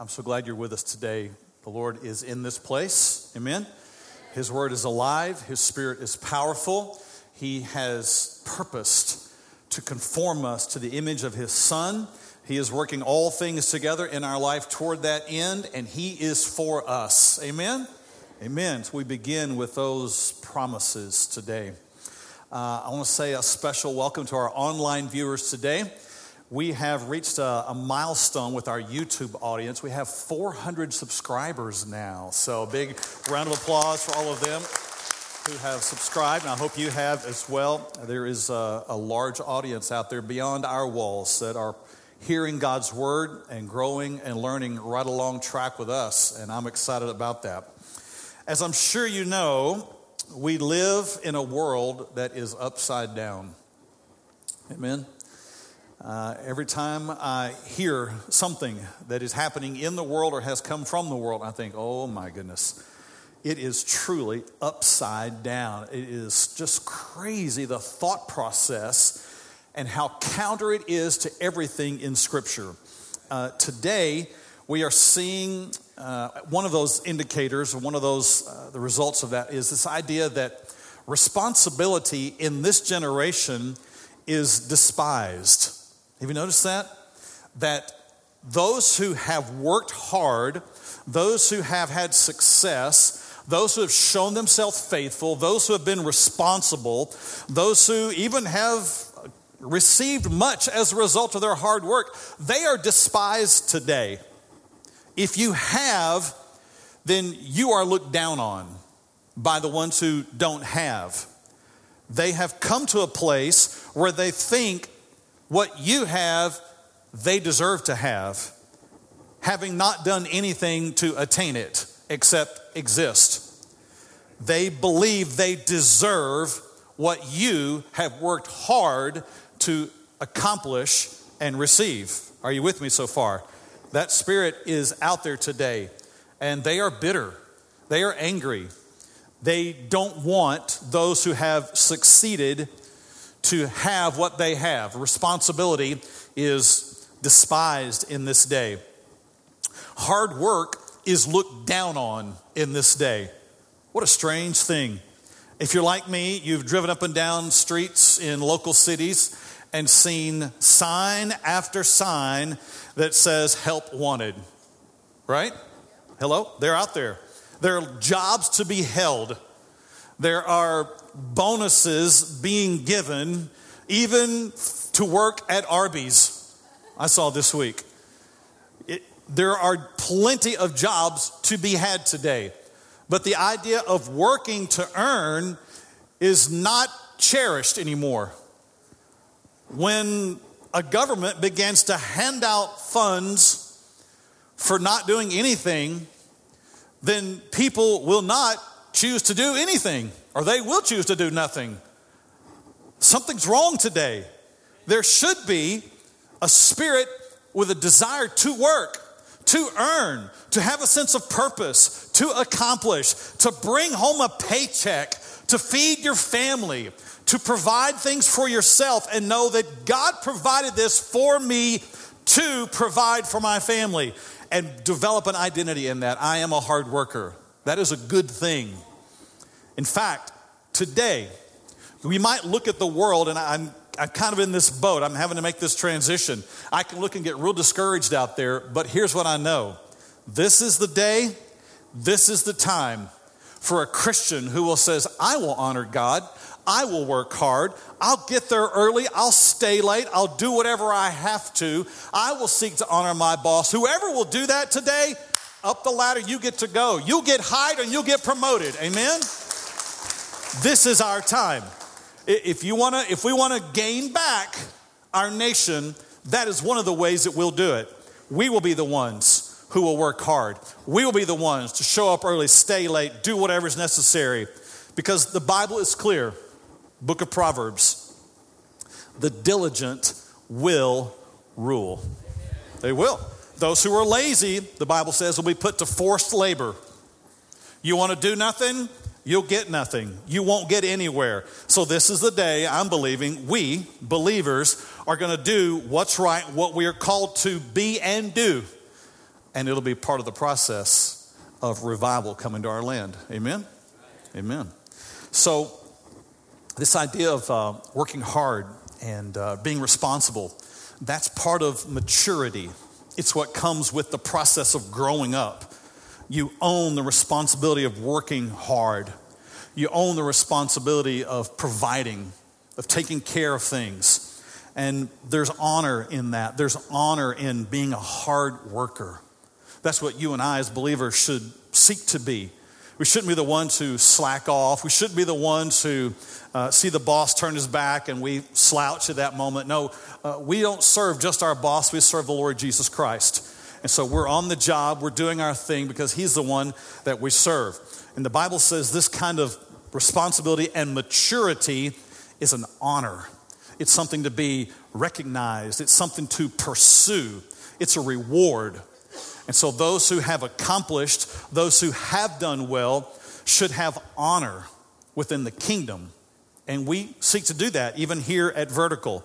I'm so glad you're with us today. The Lord is in this place. Amen. His word is alive, His spirit is powerful. He has purposed to conform us to the image of His Son. He is working all things together in our life toward that end, and He is for us. Amen. Amen. So we begin with those promises today. Uh, I want to say a special welcome to our online viewers today. We have reached a, a, milestone with our YouTube audience. We have 400 subscribers now. So, big round of applause for all of them who have subscribed. And I hope you have as well. There is a, a large audience out there beyond our walls that are hearing God's word and growing and learning right along track with us. And I'm excited about that. As I'm sure you know, we live in a world that is upside down. Amen. Uh, every time I hear something that is happening in the world or has come from the world, I think, oh my goodness, it is truly upside down. It is just crazy the thought process and how counter it is to everything in Scripture. Uh, today, we are seeing uh, one of those indicators, or one of those, uh, the results of that is this idea that responsibility in this generation is despised. Have you noticed that? That those who have worked hard, those who have had success, those who have shown themselves faithful, those who have been responsible, those who even have received much as a result of their hard work, they are despised today. If you have, then you are looked down on by the ones who don't have. They have come to a place where they think what you have, they deserve to have, having not done anything to attain it except exist. They believe they deserve what you have worked hard to accomplish and receive. Are you with me so far? That spirit is out there today, and they are bitter, they are angry. They don't want those who have succeeded to have what they have. Responsibility is despised in this day. Hard work is looked down on in this day. What a strange thing. If you're like me, you've driven up and down streets in local cities and seen sign after sign that says help wanted. Right? Hello? They're out there. There are jobs to be held. There are bonuses being given, even to work at Arby's. I saw this week. It, there are plenty of jobs to be had today. But the idea of working to earn is not cherished anymore. When a government begins to hand out funds for not doing anything, then people will not choose to do anything, or they will choose to do nothing. Something's wrong today. There should be a spirit with a desire to work, to earn, to have a sense of purpose, to accomplish, to bring home a paycheck, to feed your family, to provide things for yourself and know that God provided this for me to provide for my family and develop an identity in that. I am a hard worker. That is a good thing. In fact, today, we might look at the world, and I'm, I'm kind of in this boat. I'm having to make this transition. I can look and get real discouraged out there, but here's what I know this is the day, this is the time for a Christian who will says, I will honor God. I will work hard. I'll get there early. I'll stay late. I'll do whatever I have to. I will seek to honor my boss. Whoever will do that today, up the ladder, you get to go. You'll get hired and you'll get promoted. Amen? This is our time. If you want to, if we want to gain back our nation, that is one of the ways that we'll do it. We will be the ones who will work hard. We will be the ones to show up early, stay late, do whatever is necessary. Because the Bible is clear. Book of Proverbs. The diligent will rule. They will. Those who are lazy, the Bible says, will be put to forced labor. You want to do nothing? You'll get nothing. You won't get anywhere. So, this is the day I'm believing we, believers, are going to do what's right, what we are called to be and do. and it'll be part of the process of revival coming to our land. Amen? Amen. So, this idea of uh, working hard and uh, being responsible, that's part of maturity. It's what comes with the process of growing up. You own the responsibility of working hard, you own the responsibility of providing, of taking care of things. And there's honor in that. There's honor in being a hard worker. That's what you and I, as believers, should seek to be. We shouldn't be the ones who slack off. We shouldn't be the ones who uh, see the boss turn his back and we slouch at that moment. No, uh, we don't serve just our boss, we serve the Lord Jesus Christ. And so we're on the job, we're doing our thing because He's the one that we serve. And the Bible says this kind of responsibility and maturity is an honor. It's something to be recognized, it's something to pursue, it's a reward. And so, those who have accomplished, those who have done well, should have honor within the kingdom. And we seek to do that even here at Vertical.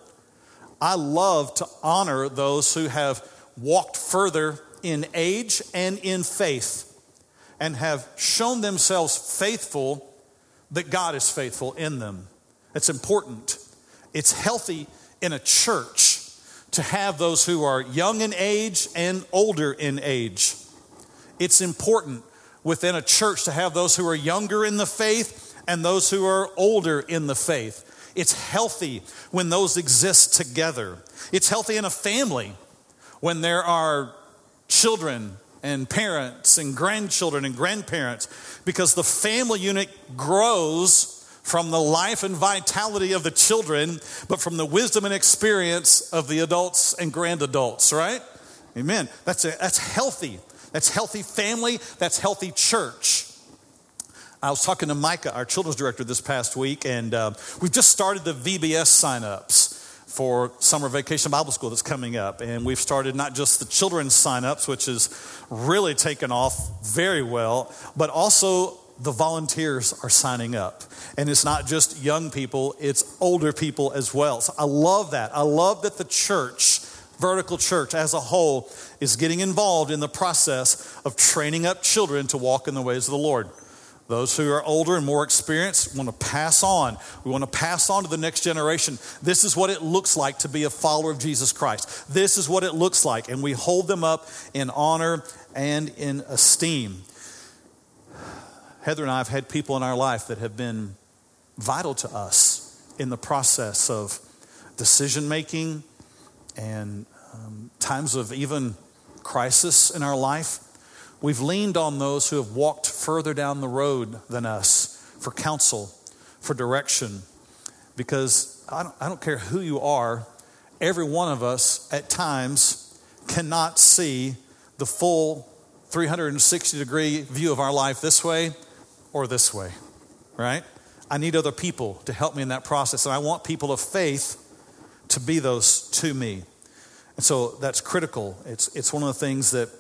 I love to honor those who have walked further in age and in faith and have shown themselves faithful that God is faithful in them. It's important. It's healthy in a church to have those who are young in age and older in age. It's important within a church to have those who are younger in the faith and those who are older in the faith. It's healthy when those exist together. It's healthy in a family when there are children and parents and grandchildren and grandparents because the family unit grows from the life and vitality of the children, but from the wisdom and experience of the adults and grand adults, right? Amen. That's, a, that's healthy. That's healthy family. That's healthy church. I was talking to Micah, our children's director, this past week, and uh, we've just started the VBS signups for summer vacation Bible school that's coming up. And we've started not just the children's signups, which is really taken off very well, but also the volunteers are signing up. And it's not just young people, it's older people as well. So I love that. I love that the church, vertical church as a whole, is getting involved in the process of training up children to walk in the ways of the Lord. Those who are older and more experienced want to pass on. We want to pass on to the next generation. This is what it looks like to be a follower of Jesus Christ. This is what it looks like. And we hold them up in honor and in esteem. Heather and I have had people in our life that have been vital to us in the process of decision making and um, times of even crisis in our life. We've leaned on those who have walked further down the road than us for counsel, for direction, because I don't, I don't care who you are, every one of us at times cannot see the full 360 degree view of our life this way or this way, right? I need other people to help me in that process. And I want people of faith to be those to me. And so that's critical. It's, it's one of the things that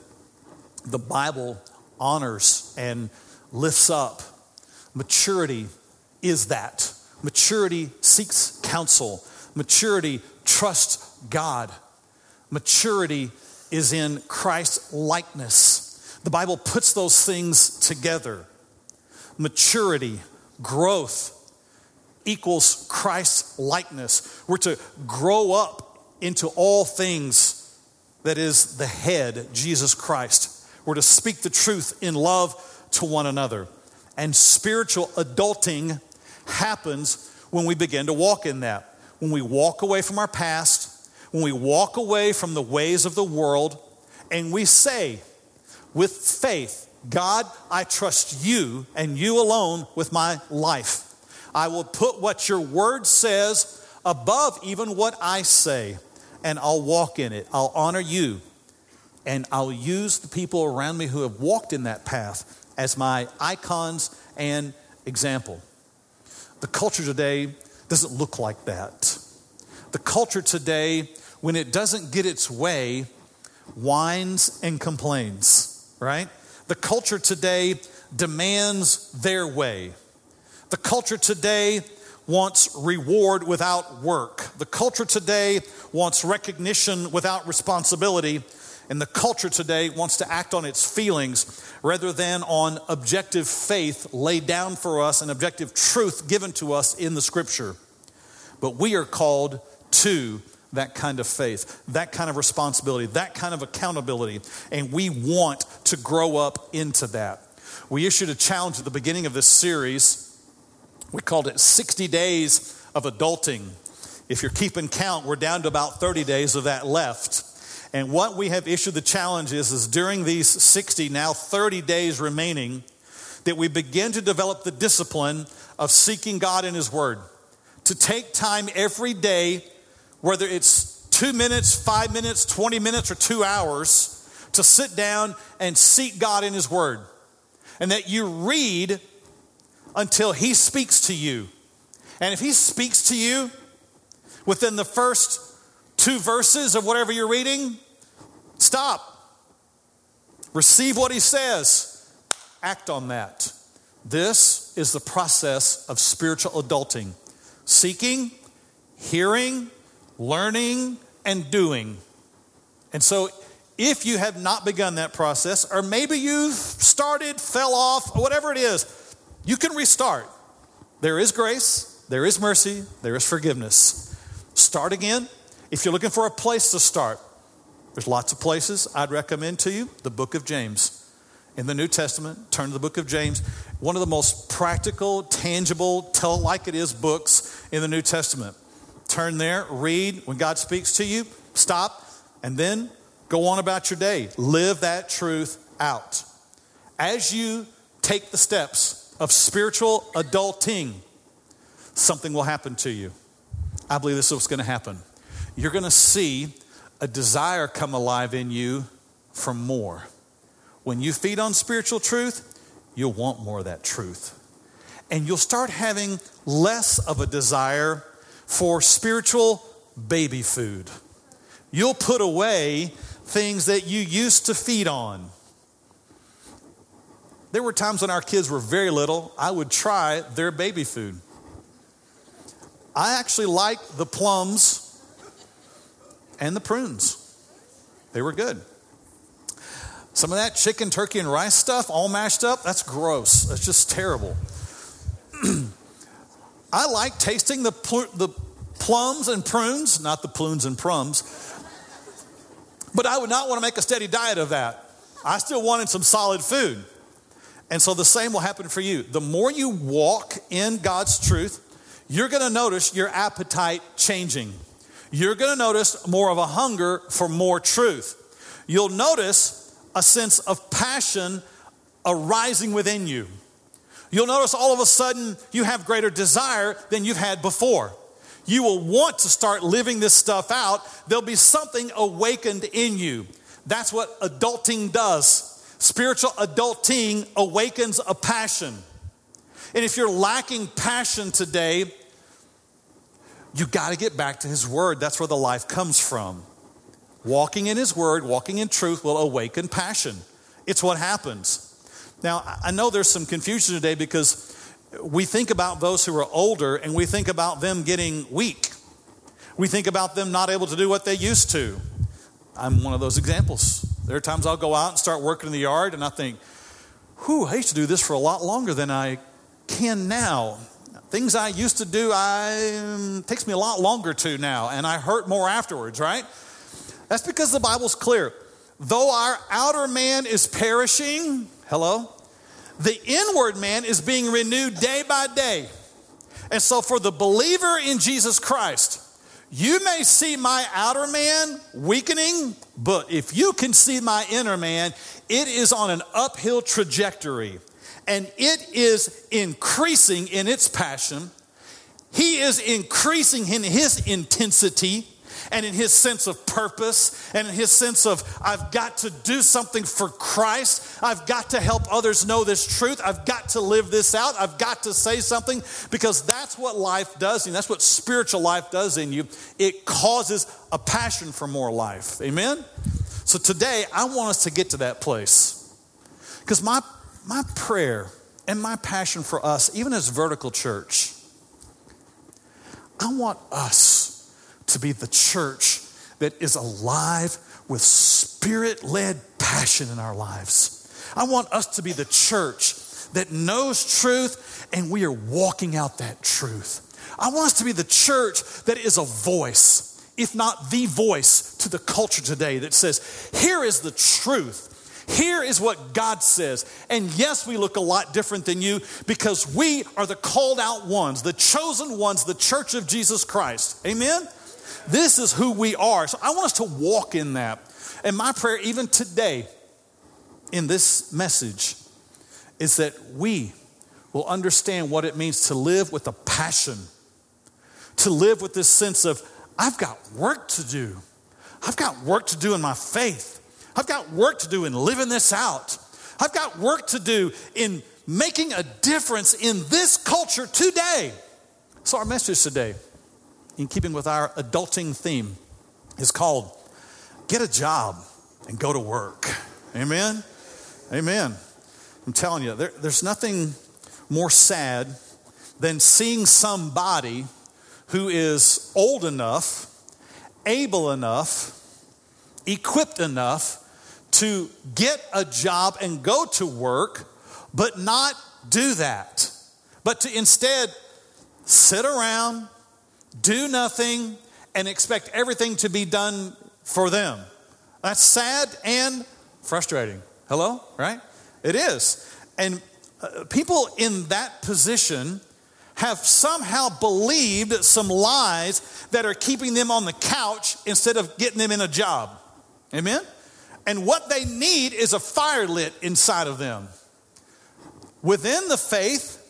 the Bible honors and lifts up. Maturity is that. Maturity seeks counsel. Maturity trusts God. Maturity is in Christ's likeness. The Bible puts those things together maturity, growth equals Christ's likeness. We're to grow up into all things that is the head, Jesus Christ. We're to speak the truth in love to one another. And spiritual adulting happens when we begin to walk in that. When we walk away from our past, when we walk away from the ways of the world, and we say with faith, God, I trust you and you alone with my life. I will put what your word says above even what I say, and I'll walk in it. I'll honor you, and I'll use the people around me who have walked in that path as my icons and example. The culture today doesn't look like that. The culture today, when it doesn't get its way, whines and complains, right? The culture today demands their way. The culture today wants reward without work. The culture today wants recognition without responsibility. And the culture today wants to act on its feelings rather than on objective faith laid down for us and objective truth given to us in the scripture. But we are called to that kind of faith, that kind of responsibility, that kind of accountability. And we want to grow up into that. We issued a challenge at the beginning of this series. We called it 60 Days of Adulting. If you're keeping count, we're down to about 30 days of that left. And what we have issued the challenge is, is during these 60, now 30 days remaining, that we begin to develop the discipline of seeking God in His Word. To take time every day whether it's two minutes, five minutes, 20 minutes, or two hours, to sit down and seek God in His Word. And that you read until He speaks to you. And if He speaks to you within the first two verses of whatever you're reading, stop. Receive what He says, act on that. This is the process of spiritual adulting seeking, hearing, learning and doing. And so, if you have not begun that process, or maybe you've started, fell off, whatever it is, you can restart. There is grace, there is mercy, there is forgiveness. Start again. If you're looking for a place to start, there's lots of places. I'd recommend to you the book of James. In the New Testament, turn to the book of James. One of the most practical, tangible, tell like it is books in the New Testament turn there, read. When God speaks to you, stop, and then go on about your day. Live that truth out. As you take the steps of spiritual adulting, something will happen to you. I believe this is what's going to happen. You're going to see a desire come alive in you for more. When you feed on spiritual truth, you'll want more of that truth. And you'll start having less of a desire for spiritual baby food. You'll put away things that you used to feed on. There were times when our kids were very little, I would try their baby food. I actually liked the plums and the prunes, they were good. Some of that chicken, turkey, and rice stuff all mashed up, that's gross. That's just terrible. I like tasting the, pl- the plums and prunes, not the prunes and prums, but I would not want to make a steady diet of that. I still wanted some solid food. And so the same will happen for you. The more you walk in God's truth, you're going to notice your appetite changing. You're going to notice more of a hunger for more truth. You'll notice a sense of passion arising within you. You'll notice all of a sudden you have greater desire than you've had before. You will want to start living this stuff out. There'll be something awakened in you. That's what adulting does. Spiritual adulting awakens a passion. And if you're lacking passion today, you got to get back to His Word. That's where the life comes from. Walking in His Word, walking in truth will awaken passion. It's what happens. Now, I know there's some confusion today because we think about those who are older and we think about them getting weak. We think about them not able to do what they used to. I'm one of those examples. There are times I'll go out and start working in the yard and I think, whew, I used to do this for a lot longer than I can now. Things I used to do, I um, takes me a lot longer to now, and I hurt more afterwards, right? That's because the Bible's clear. Though our outer man is perishing, Hello? The inward man is being renewed day by day. And so, for the believer in Jesus Christ, you may see my outer man weakening, but if you can see my inner man, it is on an uphill trajectory and it is increasing in its passion. He is increasing in his intensity and in his sense of purpose and in his sense of, I've got to do something for Christ. I've got to help others know this truth. I've got to live this out. I've got to say something because that's what life does. And that's what spiritual life does in you. It causes a passion for more life. Amen? So today, I want us to get to that place. Because my, my prayer and my passion for us, even as vertical church, I want us to be the church that is alive with spirit led passion in our lives. I want us to be the church that knows truth and we are walking out that truth. I want us to be the church that is a voice, if not the voice, to the culture today that says, here is the truth. Here is what God says. And yes, we look a lot different than you because we are the called out ones, the chosen ones, the church of Jesus Christ. Amen? This is who we are. So I want us to walk in that. And my prayer, even today, in this message, is that we will understand what it means to live with a passion, to live with this sense of, I've got work to do. I've got work to do in my faith. I've got work to do in living this out. I've got work to do in making a difference in this culture today. So, our message today, in keeping with our adulting theme, is called Get a Job and Go to Work. Amen? Amen. I'm telling you, there, there's nothing more sad than seeing somebody who is old enough, able enough, equipped enough to get a job and go to work, but not do that. But to instead sit around, do nothing, and expect everything to be done for them. That's sad and frustrating. Hello? Right? It is. And uh, people in that position have somehow believed some lies that are keeping them on the couch instead of getting them in a job. Amen? And what they need is a fire lit inside of them. Within the faith,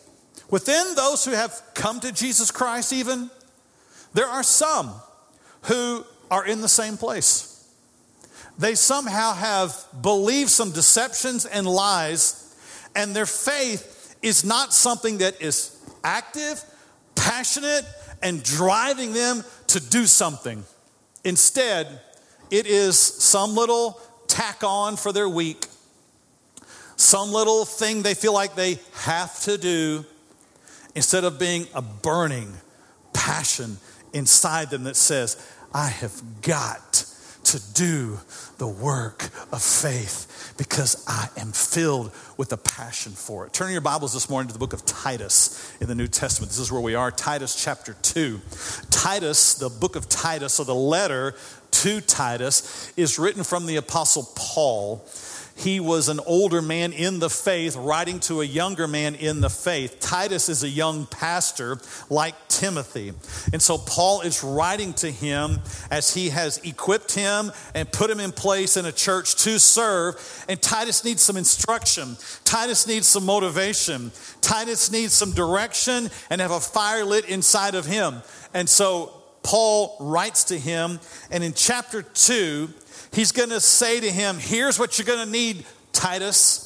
within those who have come to Jesus Christ, even, there are some who are in the same place. They somehow have believed some deceptions and lies, and their faith is not something that is active, passionate, and driving them to do something. Instead, it is some little tack on for their week, some little thing they feel like they have to do, instead of being a burning passion inside them that says, I have got to do the work of faith because I am filled with a passion for it. Turn your Bibles this morning to the book of Titus in the New Testament. This is where we are, Titus chapter 2. Titus, the book of Titus, or the letter to Titus, is written from the Apostle Paul he was an older man in the faith, writing to a younger man in the faith. Titus is a young pastor like Timothy. And so Paul is writing to him as he has equipped him and put him in place in a church to serve. And Titus needs some instruction, Titus needs some motivation, Titus needs some direction and have a fire lit inside of him. And so Paul writes to him, and in chapter 2, he's going to say to him, Here's what you're going to need, Titus.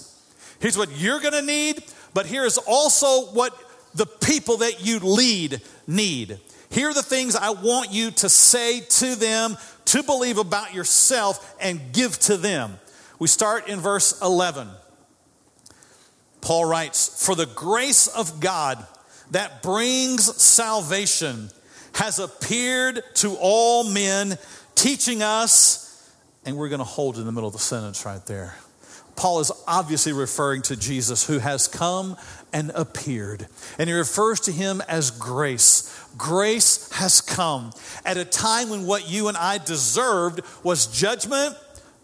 Here's what you're going to need, but here's also what the people that you lead need. Here are the things I want you to say to them, to believe about yourself, and give to them. We start in verse 11. Paul writes, For the grace of God that brings salvation has appeared to all men, teaching us and we're going to hold in the middle of the sentence right there. Paul is obviously referring to Jesus who has come and appeared. And he refers to him as grace. Grace has come at a time when what you and I deserved was judgment,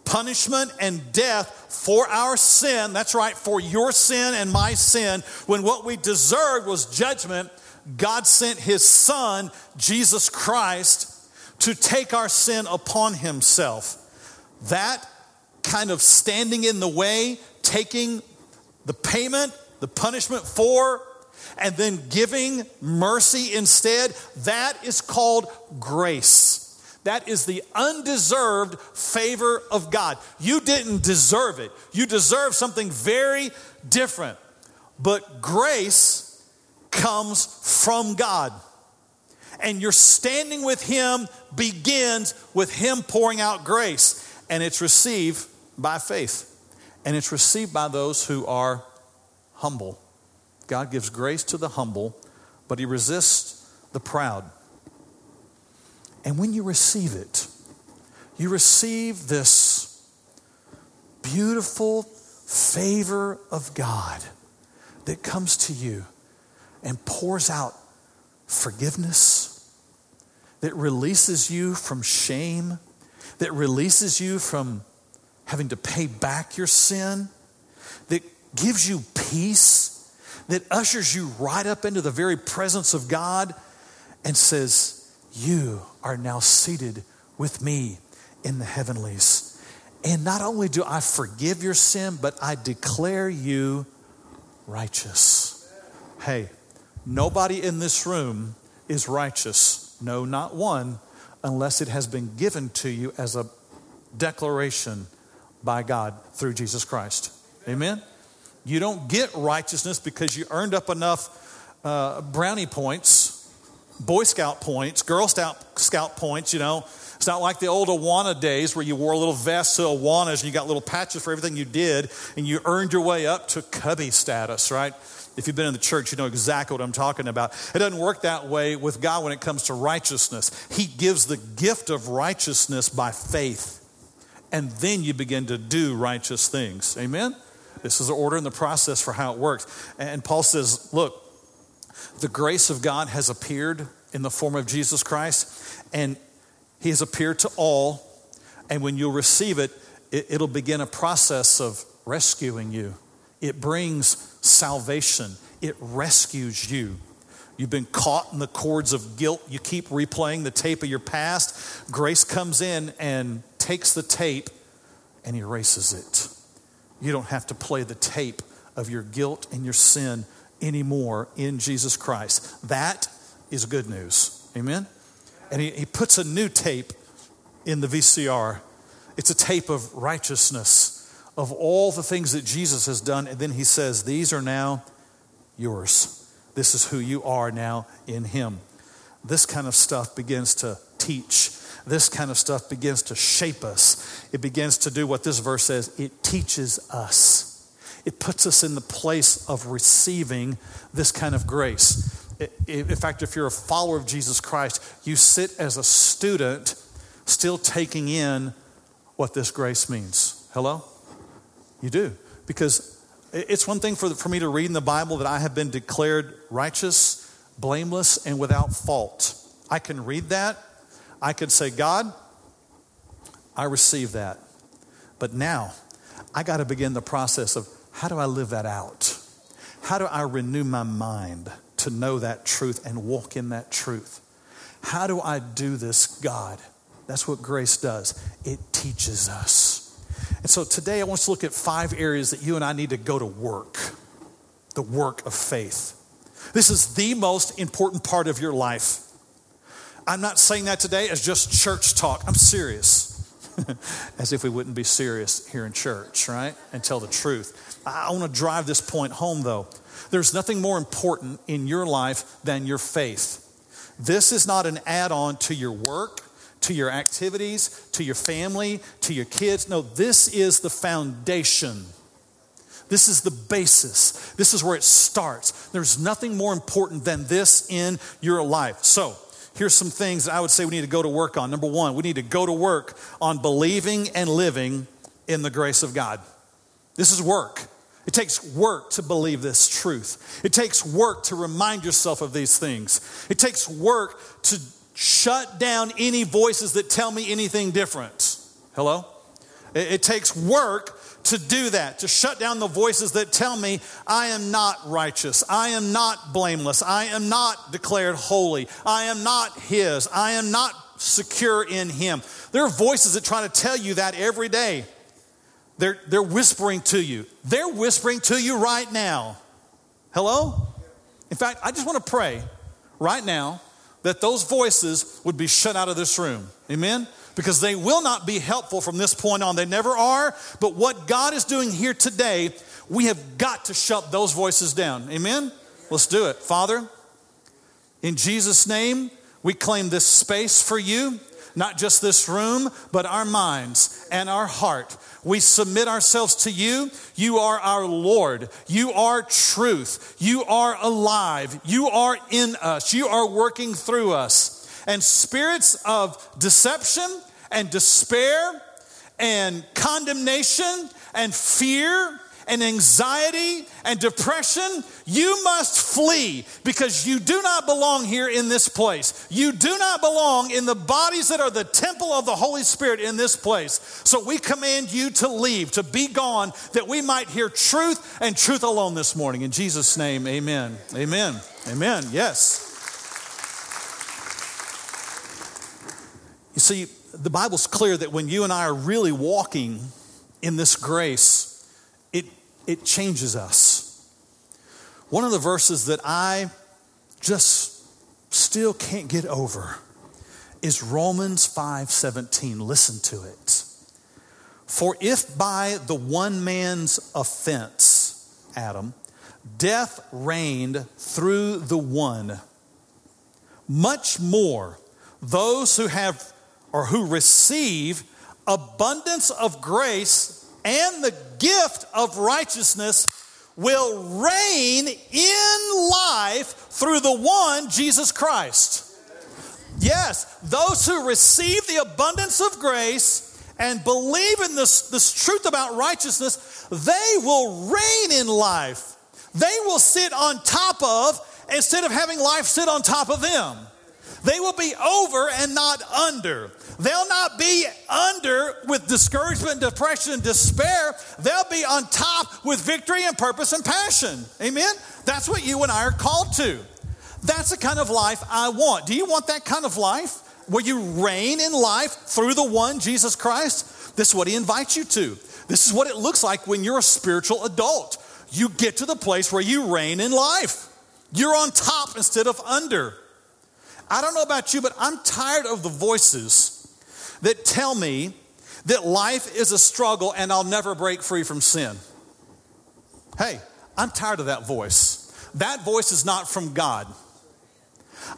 punishment, and death for our sin. That's right, for your sin and my sin. When what we deserved was judgment, God sent his son, Jesus Christ, to take our sin upon himself. That kind of standing in the way, taking the payment, the punishment for, and then giving mercy instead, that is called grace. That is the undeserved favor of God. You didn't deserve it, you deserve something very different. But grace comes from God. And your standing with Him begins with Him pouring out grace and it's received by faith. And it's received by those who are humble. God gives grace to the humble, but He resists the proud. And when you receive it, you receive this beautiful favor of God that comes to you and pours out forgiveness, that releases you from shame, that releases you from having to pay back your sin, that gives you peace, that ushers you right up into the very presence of God and says, You are now seated with me in the heavenlies. And not only do I forgive your sin, but I declare you righteous. Hey, nobody in this room is righteous. No, not one, unless it has been given to you as a declaration by God through Jesus Christ. Amen? You don't get righteousness because you earned up enough uh, brownie points, Boy Scout points, Girl Scout, Scout points, you know. It's not like the old Awana days where you wore a little vest to Awanas and you got little patches for everything you did and you earned your way up to cubby status, right? If you've been in the church, you know exactly what I'm talking about. It doesn't work that way with God when it comes to righteousness. He gives the gift of righteousness by faith, and then you begin to do righteous things. Amen? This is the order and the process for how it works. And Paul says, Look, the grace of God has appeared in the form of Jesus Christ, and He has appeared to all. And when you receive it, it will begin a process of rescuing you it brings salvation, it rescues you. You've been caught in the cords of guilt. You keep replaying the tape of your past. Grace comes in and takes the tape and erases it. You don't have to play the tape of your guilt and your sin anymore in Jesus Christ. That is good news. Amen? And he, he puts a new tape in the VCR. It's a tape of righteousness of all the things that Jesus has done. And then he says, These are now yours. This is who you are now in him. This kind of stuff begins to teach. This kind of stuff begins to shape us. It begins to do what this verse says it teaches us. It puts us in the place of receiving this kind of grace. In fact, if you're a follower of Jesus Christ, you sit as a student still taking in what this grace means. Hello? You do. Because it's one thing for, for me to read in the Bible that I have been declared righteous, blameless, and without fault. I can read that. I can say, God, I receive that. But now, I got to begin the process of how do I live that out? How do I renew my mind to know that truth and walk in that truth? How do I do this, God? That's what grace does. It teaches us. And so today I want to look at five areas that you and I need to go to work the work of faith. This is the most important part of your life. I'm not saying that today as just church talk. I'm serious. as if we wouldn't be serious here in church, right? And tell the truth. I want to drive this point home, though. There's nothing more important in your life than your faith. This is not an add on to your work to your activities, to your family, to your kids. No, this is the foundation. This is the basis. This is where it starts. There's nothing more important than this in your life. So, here's some things that I would say we need to go to work on. Number one, we need to go to work on believing and living in the grace of God. This is work. It takes work to believe this truth. It takes work to remind yourself of these things. It takes work to shut down any voices that tell me anything different. Hello? It, it, takes work to do that, to shut down the voices that tell me I am not righteous, I am not blameless, I am not declared holy, I am not His, I am not secure in Him. There are voices that try to tell you that every day. They're, they're whispering to you. They're whispering to you right now. Hello? In fact, I just want to pray right now that those voices would be shut out of this room. Amen? Because they will not be helpful from this point on. They never are. But what God is doing here today, we have got to shut those voices down. Amen? Let's do it. Father, in Jesus' name, we claim this space for you, not just this room, but our minds and our heart. We submit ourselves to you. You are our Lord. You are truth. You are alive. You are in us. You are working through us. And spirits of deception and despair and condemnation and fear and anxiety and depression, you must flee because you do not belong here in this place. You do not belong in the bodies that are the temple of the Holy Spirit in this place. So we command you to leave, to be gone, that we might hear truth and truth alone this morning. In Jesus' name, amen. Amen. Amen. Yes. You see, the Bible's clear that when you and I are really walking in this grace, it changes us. One of the verses that I just still can't get over is Romans 5:17. Listen to it. For if by the one man's offense, Adam, death reigned through the one, much more those who have or who receive abundance of grace and the gift of righteousness will reign in life through the one, Jesus Christ. Yes, those who receive the abundance of grace and believe in this, this truth about righteousness, they will reign in life. They will sit on top of instead of having life sit on top of them. They will be over and not under. They'll not be under with discouragement, depression, and despair. They'll be on top with victory and purpose and passion. Amen? That's what you and I are called to. That's the kind of life I want. Do you want that kind of life? Where you reign in life through the one, Jesus Christ? This is what he invites you to. This is what it looks like when you're a spiritual adult. You get to the place where you reign in life. You're on top instead of under. I don't know about you, but I'm tired of the voices that tell me that life is a struggle and I'll never break free from sin. Hey, I'm tired of that voice. That voice is not from God.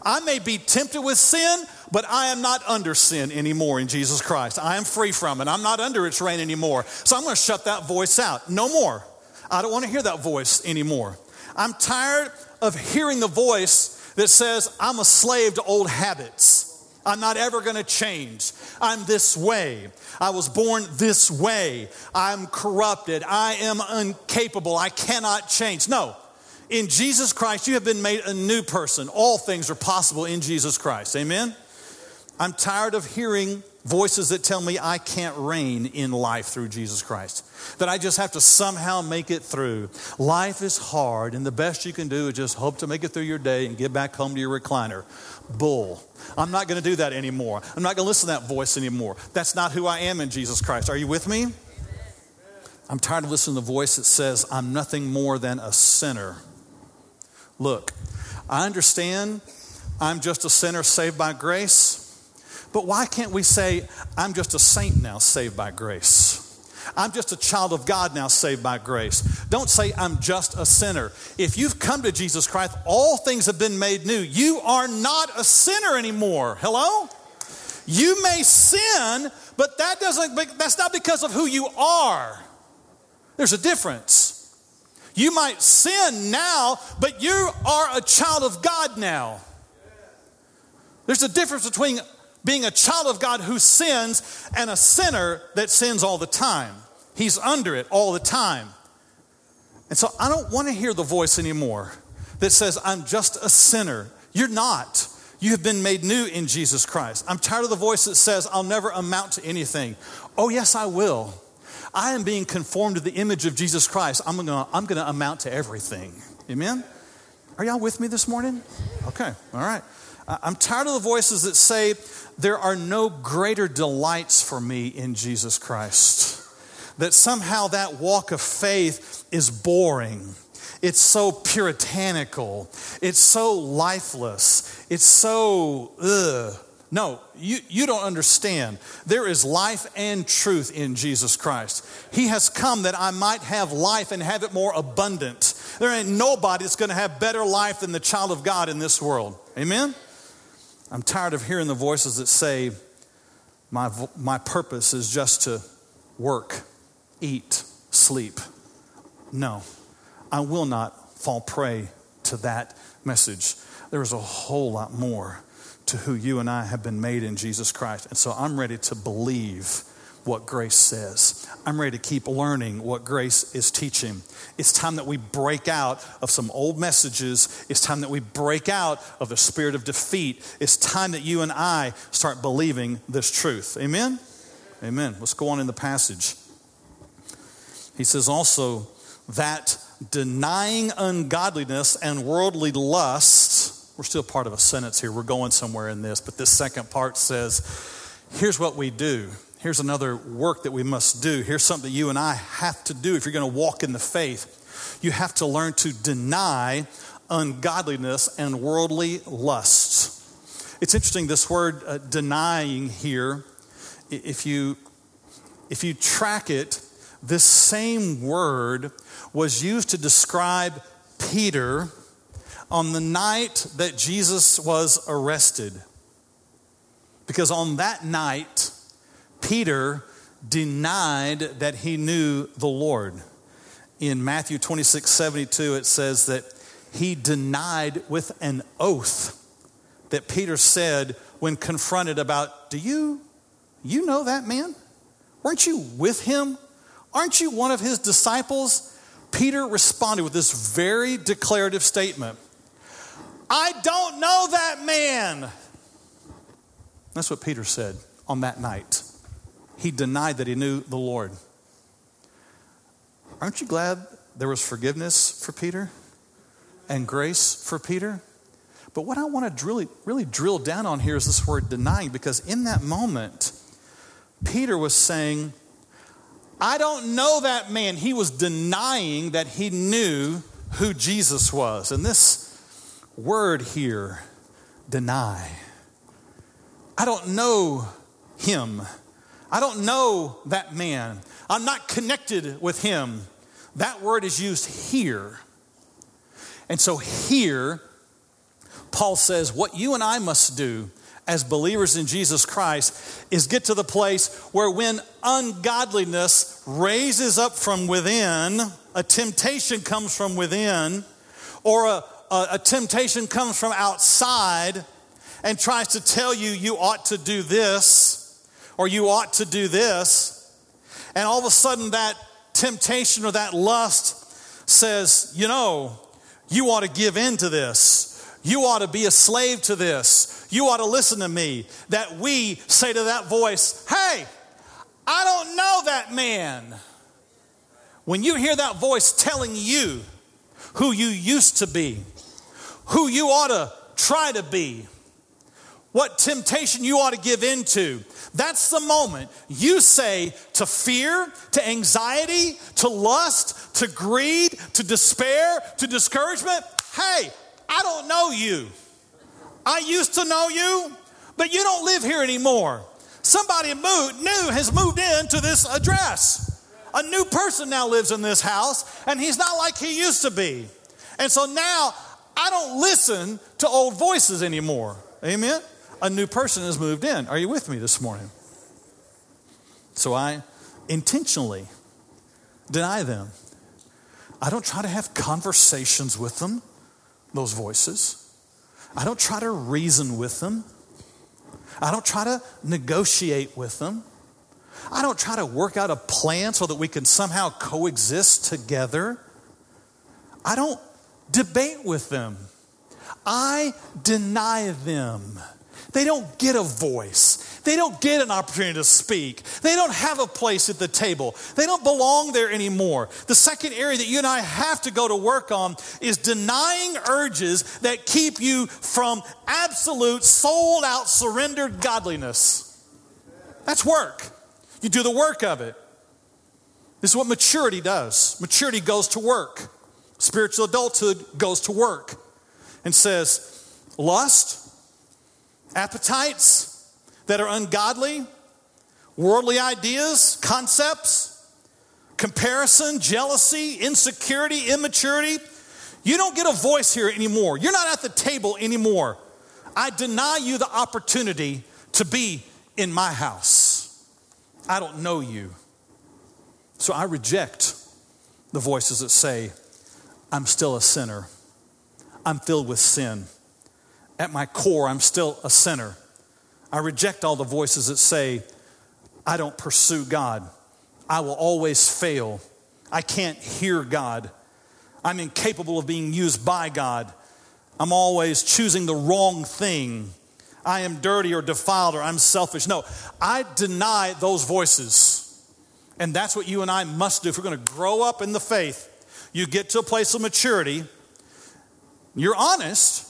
I may be tempted with sin, but I am not under sin anymore in Jesus Christ. I am free from it. I'm not under its reign anymore. So I'm going to shut that voice out. No more. I don't want to hear that voice anymore. I'm tired of hearing the voice that says, I'm a slave to old habits. I'm not ever going to change. I'm this way. I was born this way. I'm corrupted. I am incapable. I cannot change. No. In Jesus Christ, you have been made a new person. All things are possible in Jesus Christ. Amen? I'm tired of hearing voices that tell me I can't reign in life through Jesus Christ, that I just have to somehow make it through. Life is hard, and the best you can do is just hope to make it through your day and get back home to your recliner. Bull. I'm not going to do that anymore. I'm not going to listen to that voice anymore. That's not who I am in Jesus Christ. Are you with me? I'm tired of listening to the voice that says, I'm nothing more than a sinner. Look, I understand I'm just a sinner saved by grace. But why can't we say, I'm just a saint now saved by grace? I'm just a child of God now saved by grace. Don't say, I'm just a sinner. If you've come to Jesus Christ, all things have been made new. You are not a sinner anymore. Hello? You may sin, but that doesn't, that's not because of who you are. There's a difference. You might sin now, but you are a child of God now. There's a difference between being a child of God who sins and a sinner that sins all the time. He's under it all the time. And so I don't want to hear the voice anymore that says, I'm just a sinner. You're not. You have been made new in Jesus Christ. I'm tired of the voice that says, I'll never amount to anything. Oh, yes, I will. I am being conformed to the image of Jesus Christ. I'm going I'm to amount to everything. Amen? Are y'all with me this morning? Okay, all right. I'm tired of the voices that say, there are no greater delights for me in Jesus Christ. That somehow that walk of faith is boring. It's so puritanical. It's so lifeless. It's so, ugh. No, you, you don't understand. There is life and truth in Jesus Christ. He has come that I might have life and have it more abundant. There ain't nobody that's going to have better life than the child of God in this world. Amen? I'm tired of hearing the voices that say, my, my purpose is just to work, eat, sleep. No, I will not fall prey to that message. There is a whole lot more to who you and I have been made in Jesus Christ. And so I'm ready to believe what grace says. I'm ready to keep learning what grace is teaching. It's time that we break out of some old messages. It's time that we break out of the spirit of defeat. It's time that you and I start believing this truth. Amen? Amen. Let's go on in the passage. He says also that denying ungodliness and worldly lust, we're still part of a sentence here. We're going somewhere in this, but this second part says, here's what we do Here's another work that we must do. Here's something you and I have to do if you're going to walk in the faith. You have to learn to deny ungodliness and worldly lusts. It's interesting, this word uh, denying here, if you, if you track it, this same word was used to describe Peter on the night that Jesus was arrested. Because on that night, Peter denied that he knew the Lord. In Matthew 26 72, it says that he denied with an oath that Peter said when confronted about, Do you, you know that man? Weren't you with him? Aren't you one of his disciples? Peter responded with this very declarative statement I don't know that man. That's what Peter said on that night he denied that he knew the Lord. Aren't you glad there was forgiveness for Peter and grace for Peter? But what I want to really, really drill down on here is this word denying, because in that moment, Peter was saying, I don't know that man. He was denying that he knew who Jesus was. And this word here, deny, I don't know him. I don't know that man. I'm not connected with him. That word is used here. And so here, Paul says, what you and I must do as believers in Jesus Christ is get to the place where when ungodliness raises up from within, a temptation comes from within, or a, a, a temptation comes from outside and tries to tell you you ought to do this or you ought to do this. And all of a sudden, that temptation or that lust says, you know, you ought to give in to this. You ought to be a slave to this. You ought to listen to me. That we say to that voice, hey, I don't know that man. When you hear that voice telling you who you used to be, who you ought to try to be, what temptation you ought to give into, that's the moment you say to fear, to anxiety, to lust, to greed, to despair, to discouragement, hey, I don't know you. I used to know you, but you don't live here anymore. Somebody moved, new has moved into this address. A new person now lives in this house, and he's not like he used to be. And so now I don't listen to old voices anymore. Amen? A new person has moved in. Are you with me this morning? So I intentionally deny them. I don't try to have conversations with them, those voices. I don't try to reason with them. I don't try to negotiate with them. I don't try to work out a plan so that we can somehow coexist together. I don't debate with them. I deny them. They don't get a voice. They don't get an opportunity to speak. They don't have a place at the table. They don't belong there anymore. The second area that you and I have to go to work on is denying urges that keep you from absolute, sold out, surrendered godliness. That's work. You do the work of it. This is what maturity does. Maturity goes to work. Spiritual adulthood goes to work and says, lust, appetites that are ungodly, worldly ideas, concepts, comparison, jealousy, insecurity, immaturity. You don't get a voice here anymore. You're not at the table anymore. I deny you the opportunity to be in my house. I don't know you. So I reject the voices that say, I'm still a sinner. I'm filled with sin at my core, I'm still a sinner. I reject all the voices that say, I don't pursue God. I will always fail. I can't hear God. I'm incapable of being used by God. I'm always choosing the wrong thing. I am dirty or defiled or I'm selfish. No, I deny those voices. And that's what you and I must do if we're going to grow up in the faith. You get to a place of maturity, you're honest,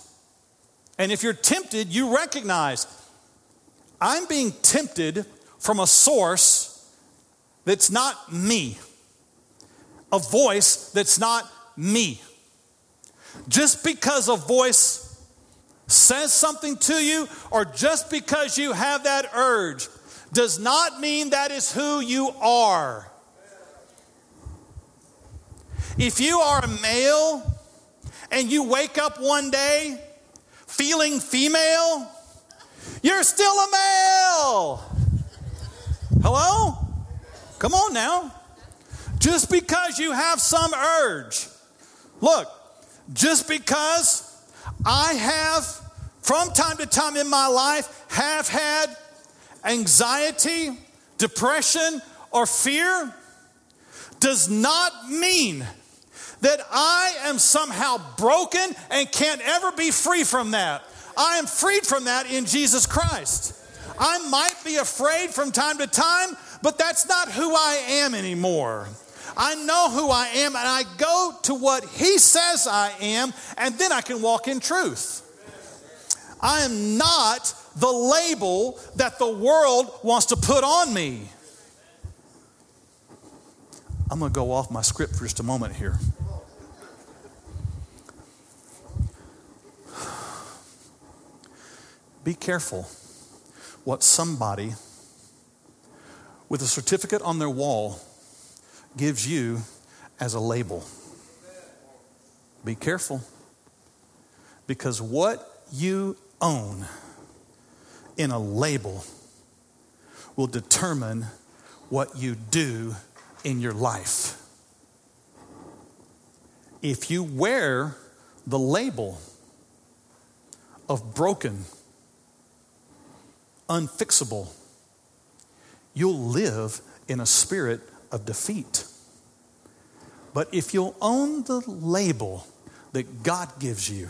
and if you're tempted, you recognize I'm being tempted from a source that's not me, a voice that's not me. Just because a voice says something to you, or just because you have that urge, does not mean that is who you are. If you are a male and you wake up one day feeling female, you're still a male. Hello? Come on now. Just because you have some urge. Look, just because I have, from time to time in my life, have had anxiety, depression, or fear, does not mean that I am somehow broken and can't ever be free from that. I am freed from that in Jesus Christ. I might be afraid from time to time, but that's not who I am anymore. I know who I am and I go to what He says I am, and then I can walk in truth. I am not the label that the world wants to put on me. I'm going to go off my script for just a moment here. Be careful what somebody with a certificate on their wall gives you as a label. Be careful because what you own in a label will determine what you do in your life. If you wear the label of broken, unfixable, you'll live in a spirit of defeat. But if you'll own the label that God gives you,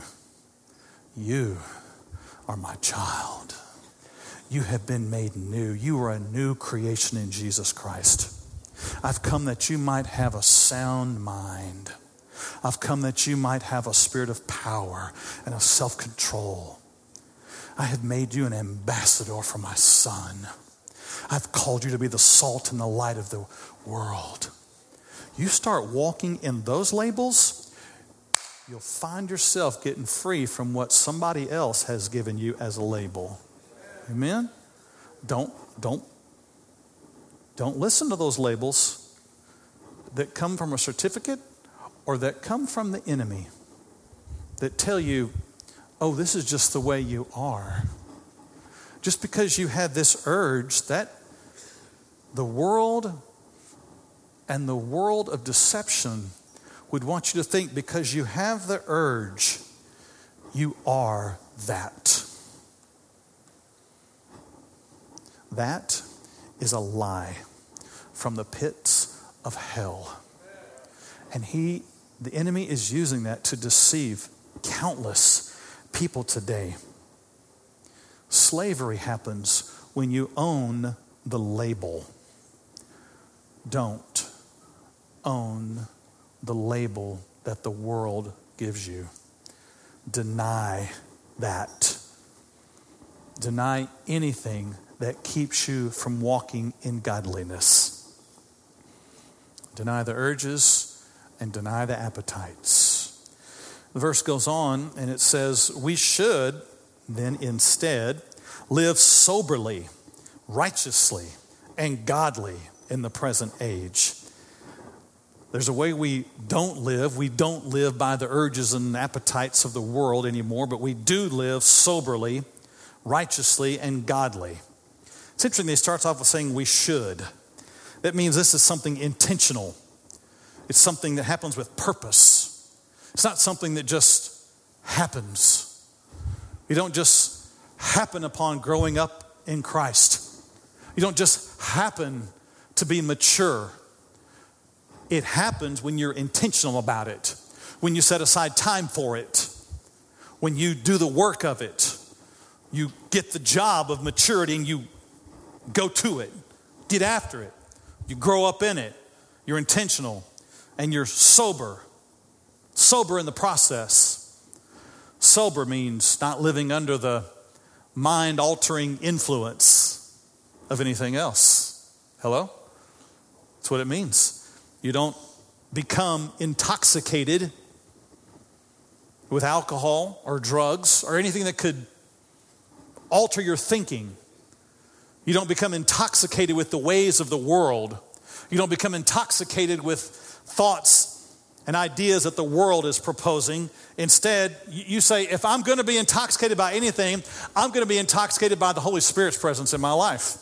you are my child. You have been made new. You are a new creation in Jesus Christ. I've come that you might have a sound mind. I've come that you might have a spirit of power and of self control. I have made you an ambassador for my son. I've called you to be the salt and the light of the world. You start walking in those labels, you'll find yourself getting free from what somebody else has given you as a label. Amen? Don't, don't, don't listen to those labels that come from a certificate or that come from the enemy that tell you oh, this is just the way you are. Just because you have this urge, that the world and the world of deception would want you to think because you have the urge, you are that. That is a lie from the pits of hell. And he, the enemy, is using that to deceive countless people today. Slavery happens when you own the label. Don't own the label that the world gives you. Deny that. Deny anything that keeps you from walking in godliness. Deny the urges and deny the appetites. The verse goes on and it says, We should then instead live soberly, righteously, and godly in the present age. There's a way we don't live. We don't live by the urges and appetites of the world anymore, but we do live soberly, righteously, and godly. It's interesting, he starts off with saying we should. That means this is something intentional, it's something that happens with purpose. It's not something that just happens. You don't just happen upon growing up in Christ. You don't just happen to be mature. It happens when you're intentional about it, when you set aside time for it, when you do the work of it. You get the job of maturity and you go to it, get after it. You grow up in it. You're intentional and you're sober. Sober in the process. Sober means not living under the mind altering influence of anything else. Hello? That's what it means. You don't become intoxicated with alcohol or drugs or anything that could alter your thinking. You don't become intoxicated with the ways of the world. You don't become intoxicated with thoughts and ideas that the world is proposing. Instead, you say, if I'm going to be intoxicated by anything, I'm going to be intoxicated by the Holy Spirit's presence in my life.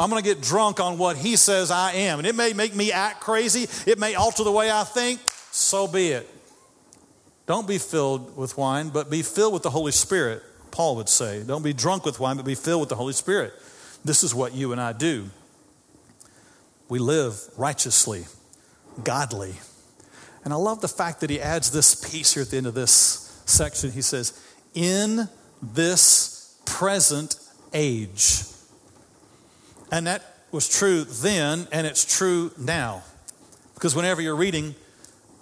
I'm going to get drunk on what He says I am. And it may make me act crazy, it may alter the way I think. So be it. Don't be filled with wine, but be filled with the Holy Spirit, Paul would say. Don't be drunk with wine, but be filled with the Holy Spirit. This is what you and I do. We live righteously, godly. And I love the fact that he adds this piece here at the end of this section. He says, In this present age. And that was true then, and it's true now. Because whenever you're reading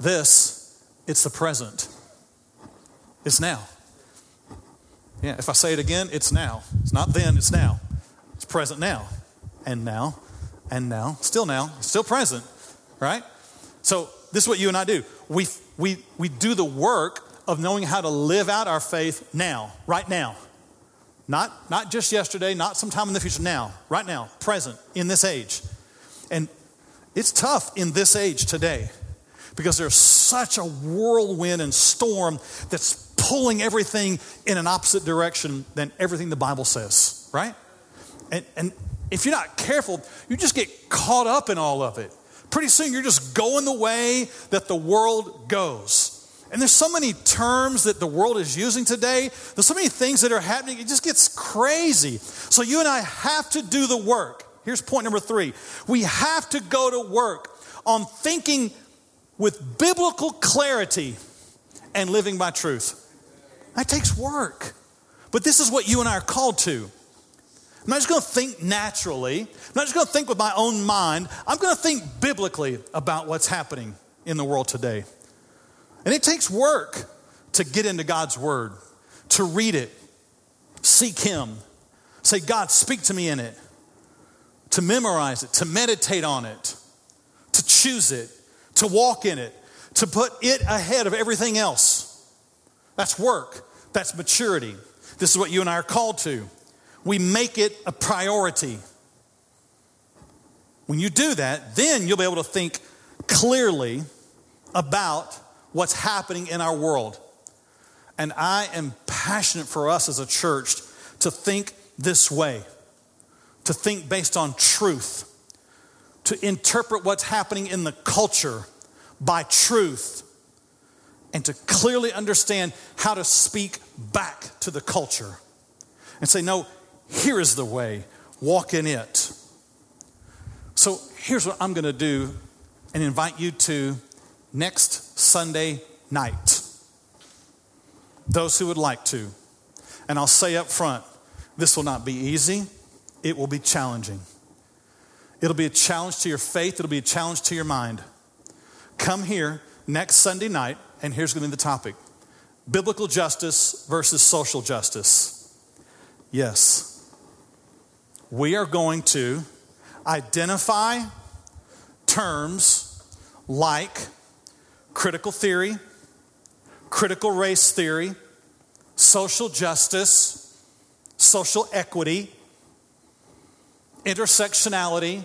this, it's the present. It's now. Yeah, if I say it again, it's now. It's not then, it's now. It's present now. And now, and now, still now, still present, right? So this is what you and I do. We, we, we do the work of knowing how to live out our faith now, right now. Not, not just yesterday, not sometime in the future, now, right now, present, in this age. And it's tough in this age today because there's such a whirlwind and storm that's pulling everything in an opposite direction than everything the Bible says, right? And, and if you're not careful, you just get caught up in all of it. Pretty soon you're just going the way that the world goes. And there's so many terms that the world is using today. There's so many things that are happening. It just gets crazy. So you and I have to do the work. Here's point number three we have to go to work on thinking with biblical clarity and living by truth. That takes work. But this is what you and I are called to. I'm not just going to think naturally. I'm not just going to think with my own mind. I'm going to think biblically about what's happening in the world today. And it takes work to get into God's Word, to read it, seek Him, say, God, speak to me in it, to memorize it, to meditate on it, to choose it, to walk in it, to put it ahead of everything else. That's work, that's maturity. This is what you and I are called to. We make it a priority. When you do that, then you'll be able to think clearly about what's happening in our world. And I am passionate for us as a church to think this way, to think based on truth, to interpret what's happening in the culture by truth, and to clearly understand how to speak back to the culture and say, no, here is the way, walk in it. So here's what I'm going to do and invite you to next Sunday night. Those who would like to. And I'll say up front this will not be easy, it will be challenging. It'll be a challenge to your faith, it'll be a challenge to your mind. Come here next Sunday night, and here's going to be the topic biblical justice versus social justice. Yes, we are going to identify terms like critical theory, critical race theory, social justice, social equity, intersectionality,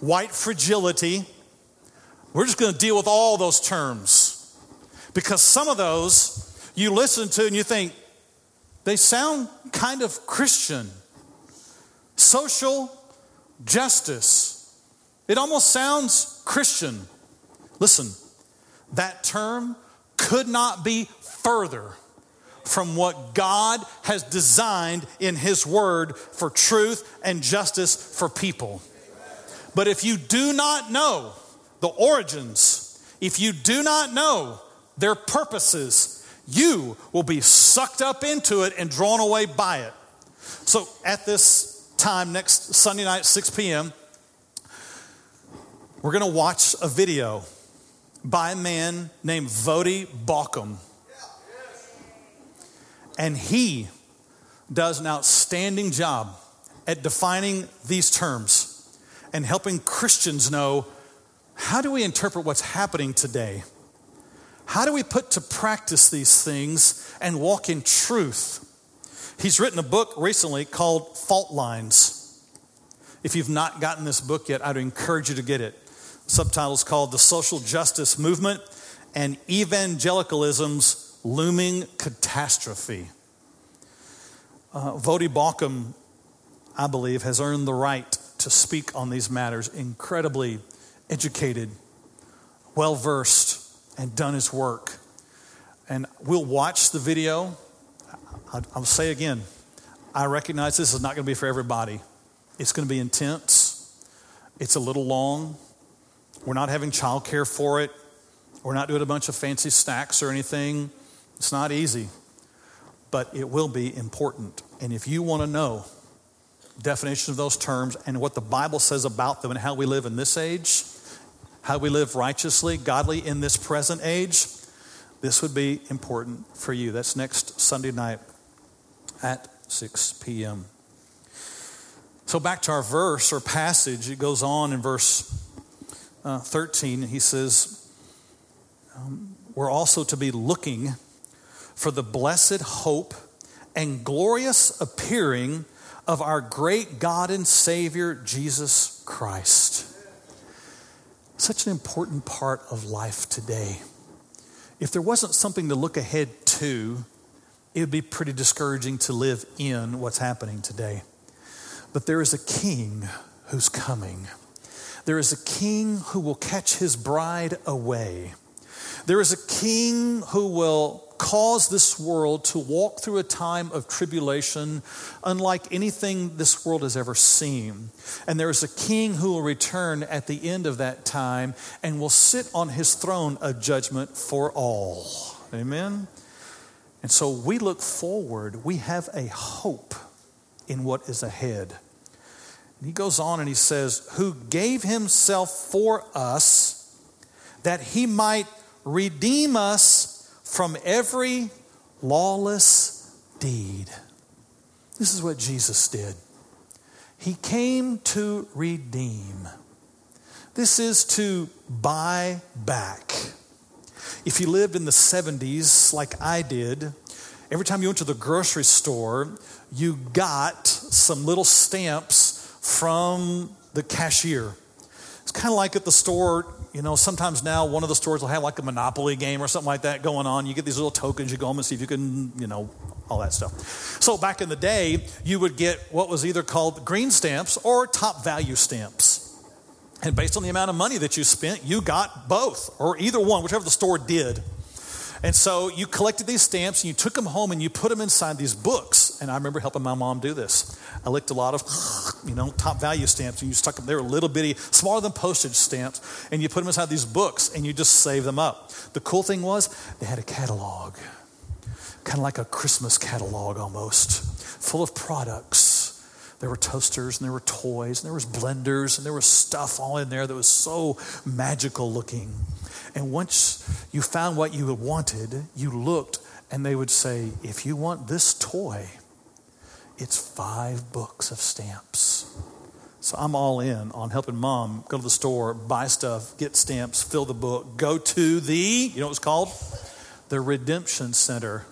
white fragility. We're just going to deal with all those terms because some of those you listen to and you think they sound kind of Christian. Social justice. It almost sounds Christian. Listen, that term could not be further from what God has designed in His Word for truth and justice for people. But if you do not know the origins, if you do not know their purposes, you will be sucked up into it and drawn away by it. So at this time, next Sunday night, 6 p.m., we're going to watch a video by a man named Voddie Baucham. And he does an outstanding job at defining these terms and helping Christians know how do we interpret what's happening today? How do we put to practice these things and walk in truth? He's written a book recently called Fault Lines. If you've not gotten this book yet, I'd encourage you to get it. Subtitles called The Social Justice Movement and Evangelicalism's Looming Catastrophe. Uh, Voddie Baucham, I believe, has earned the right to speak on these matters. Incredibly educated, well versed, and done his work. And we'll watch the video. I'll say again, I recognize this is not going to be for everybody. It's going to be intense. It's a little long. We're not having childcare for it. We're not doing a bunch of fancy snacks or anything. It's not easy, but it will be important. And if you want to know definition of those terms and what the Bible says about them and how we live in this age, how we live righteously, godly in this present age, this would be important for you. That's next Sunday night at 6 p.m. So, back to our verse or passage, it goes on in verse uh, 13. He says, um, We're also to be looking for the blessed hope and glorious appearing of our great God and Savior, Jesus Christ. Such an important part of life today. If there wasn't something to look ahead to, it would be pretty discouraging to live in what's happening today. But there is a king who's coming. There is a king who will catch his bride away. There is a king who will cause this world to walk through a time of tribulation unlike anything this world has ever seen. And there is a king who will return at the end of that time and will sit on his throne of judgment for all. Amen? And so we look forward, we have a hope in what is ahead. And he goes on and he says, Who gave himself for us that he might redeem us from every lawless deed. This is what Jesus did. He came to redeem. This is to buy back. If you lived in the 70s like I did, every time you went to the grocery store, you got some little stamps from the cashier. It's kind of like at the store, you know, sometimes now one of the stores will have like a Monopoly game or something like that going on. You get these little tokens, you go home and see if you can, you know, all that stuff. So back in the day, you would get what was either called green stamps or top value stamps. And based on the amount of money that you spent, you got both or either one, whichever the store did. And so you collected these stamps and you took them home and you put them inside these books. And I remember helping my mom do this. I licked a lot of, you know, top value stamps and you stuck them, they were little bitty, smaller than postage stamps. And you put them inside these books and you just save them up. The cool thing was they had a catalog, kind of like a Christmas catalog almost, full of products. There were toasters and there were toys and there was blenders and there was stuff all in there that was so magical looking. And once you found what you wanted, you looked and they would say, if you want this toy, it's five books of stamps. So I'm all in on helping mom go to the store, buy stuff, get stamps, fill the book, go to the, you know what it's called? The Redemption Center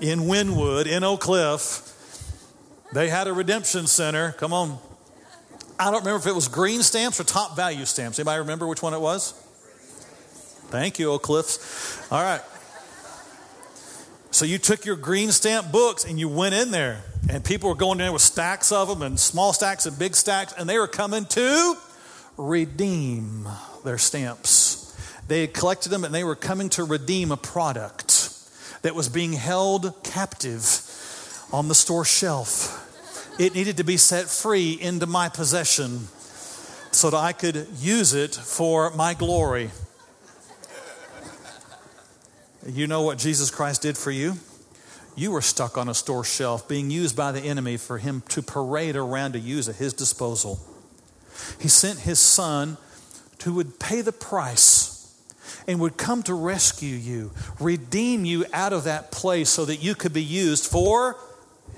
in Wynnewood, in Oak Cliff. They had a redemption center. Come on. I don't remember if it was green stamps or top value stamps. Anybody remember which one it was? Thank you, Oak. All right. So you took your green stamp books and you went in there, and people were going in there with stacks of them, and small stacks and big stacks, and they were coming to redeem their stamps. They had collected them and they were coming to redeem a product. that was being held captive on the store shelf. It needed to be set free into my possession so that I could use it for my glory. You know what Jesus Christ did for you? You were stuck on a store shelf being used by the enemy for him to parade around to use at his disposal. He sent his son who would pay the price and would come to rescue you, redeem you out of that place so that you could be used for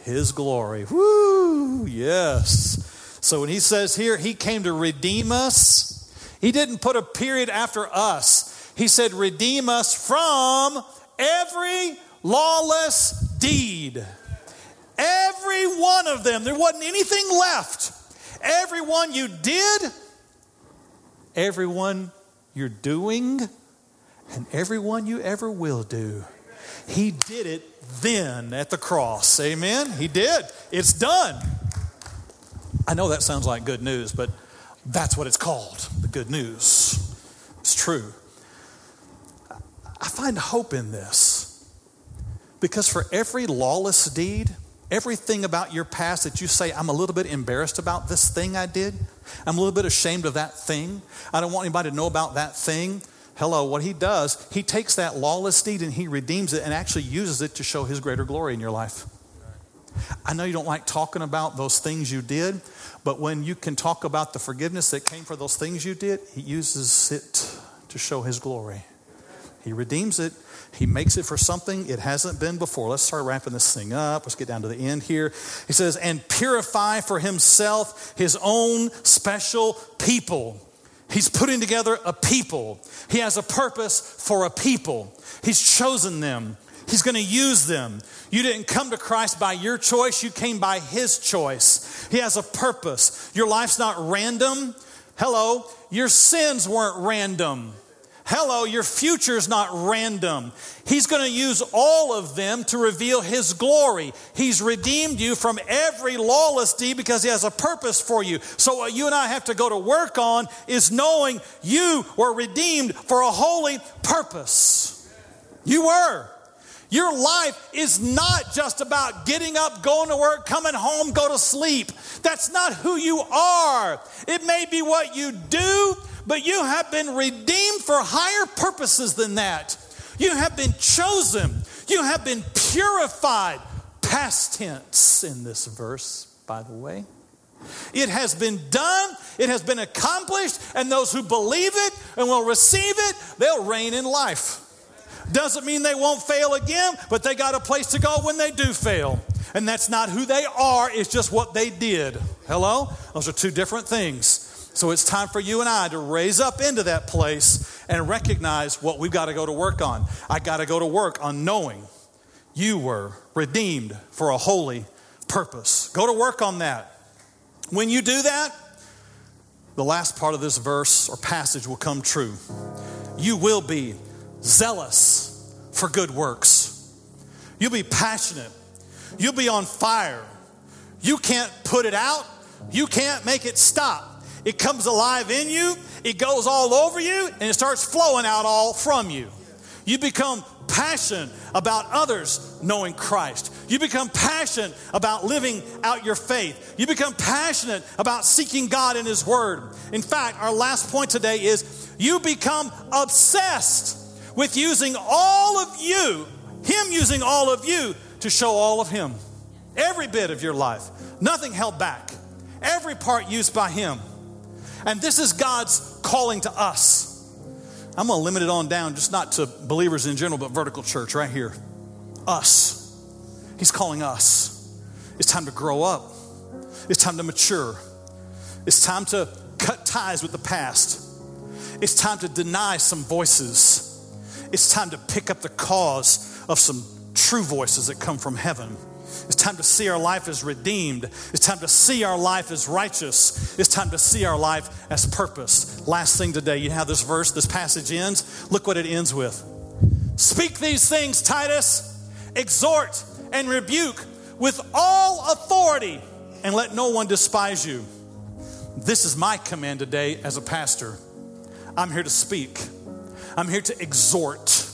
his glory. Woo! Yes. So when he says here, he came to redeem us, he didn't put a period after us. He said, redeem us from every lawless deed. Every one of them. There wasn't anything left. Everyone you did, everyone you're doing, and everyone you ever will do. He did it then at the cross. Amen? He did. It's done. I know that sounds like good news, but that's what it's called the good news. It's true. I find hope in this because for every lawless deed, everything about your past that you say, I'm a little bit embarrassed about this thing I did, I'm a little bit ashamed of that thing, I don't want anybody to know about that thing. Hello, what he does, he takes that lawless deed and he redeems it and actually uses it to show his greater glory in your life. I know you don't like talking about those things you did, but when you can talk about the forgiveness that came for those things you did, he uses it to show his glory. He redeems it. He makes it for something it hasn't been before. Let's start wrapping this thing up. Let's get down to the end here. He says, and purify for himself his own special people He's putting together a people. He has a purpose for a people. He's chosen them. He's going to use them. You didn't come to Christ by your choice, you came by His choice. He has a purpose. Your life's not random. Hello, your sins weren't random. Hello, your future is not random. He's going to use all of them to reveal His glory. He's redeemed you from every lawless deed because He has a purpose for you. So, what you and I have to go to work on is knowing you were redeemed for a holy purpose. You were. Your life is not just about getting up, going to work, coming home, go to sleep. That's not who you are. It may be what you do, but you have been redeemed for higher purposes than that. You have been chosen, you have been purified. Past tense in this verse, by the way. It has been done, it has been accomplished, and those who believe it and will receive it, they'll reign in life. Doesn't mean they won't fail again, but they got a place to go when they do fail. And that's not who they are, it's just what they did. Hello? Those are two different things. So it's time for you and I to raise up into that place and recognize what we've got to go to work on. I got to go to work on knowing you were redeemed for a holy purpose. Go to work on that. When you do that, the last part of this verse or passage will come true. You will be zealous for good works. You'll be passionate. You'll be on fire. You can't put it out. You can't make it stop. It comes alive in you, it goes all over you, and it starts flowing out all from you. You become passionate about others knowing Christ. You become passionate about living out your faith. You become passionate about seeking God in His Word. In fact, our last point today is you become obsessed with using all of you, Him using all of you to show all of Him. Every bit of your life, nothing held back, every part used by Him. And this is God's calling to us. I'm going to limit it on down, just not to believers in general, but vertical church right here. Us. He's calling us. It's time to grow up, it's time to mature, it's time to cut ties with the past, it's time to deny some voices, it's time to pick up the cause of some true voices that come from heaven. It's time to see our life as redeemed. It's time to see our life as righteous. It's time to see our life as purpose. Last thing today, you how this verse, this passage ends? Look what it ends with. Speak these things, Titus, exhort and rebuke with all authority, and let no one despise you. This is my command today as a pastor. I'm here to speak, I'm here to exhort,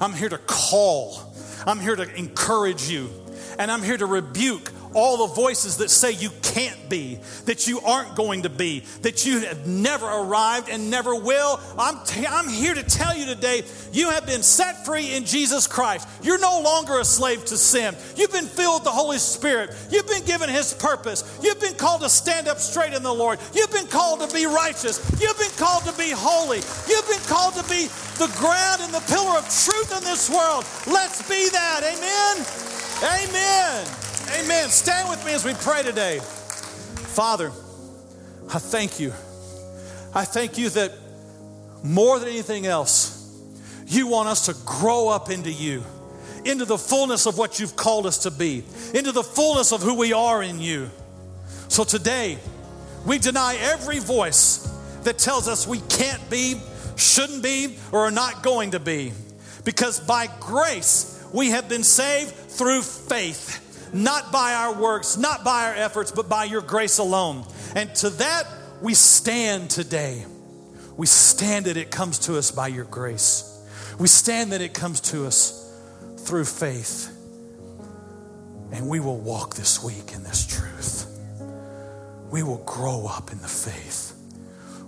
I'm here to call. I'm here to encourage you. And I'm here to rebuke all the voices that say you can't be, that you aren't going to be, that you have never arrived and never will. I'm, t- I'm here to tell you today you have been set free in Jesus Christ. You're no longer a slave to sin. You've been filled with the Holy Spirit. You've been given His purpose. You've been called to stand up straight in the Lord. You've been called to be righteous. You've been called to be holy. You've been called to be the ground and the pillar of truth in this world. Let's be that. Amen. Amen. Amen. Stand with me as we pray today. Father, I thank you. I thank you that more than anything else, you want us to grow up into you, into the fullness of what you've called us to be, into the fullness of who we are in you. So today, we deny every voice that tells us we can't be, shouldn't be, or are not going to be. Because by grace, we have been saved through faith not by our works, not by our efforts, but by your grace alone. And to that we stand today. We stand that it comes to us by your grace. We stand that it comes to us through faith. And we will walk this week in this truth. We will grow up in the faith.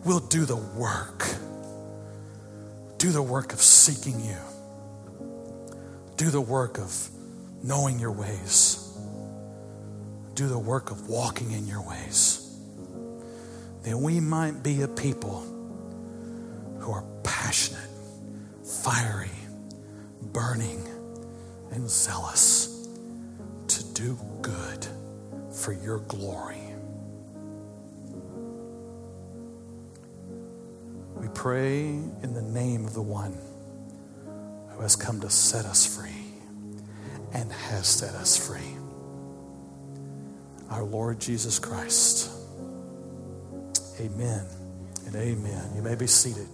We'll do the work. Do the work of seeking you. Do the work of knowing your ways do the work of walking in your ways. That we might be a people who are passionate, fiery, burning, and zealous to do good for your glory. We pray in the name of the one who has come to set us free and has set us free our Lord Jesus Christ. Amen and amen. You may be seated.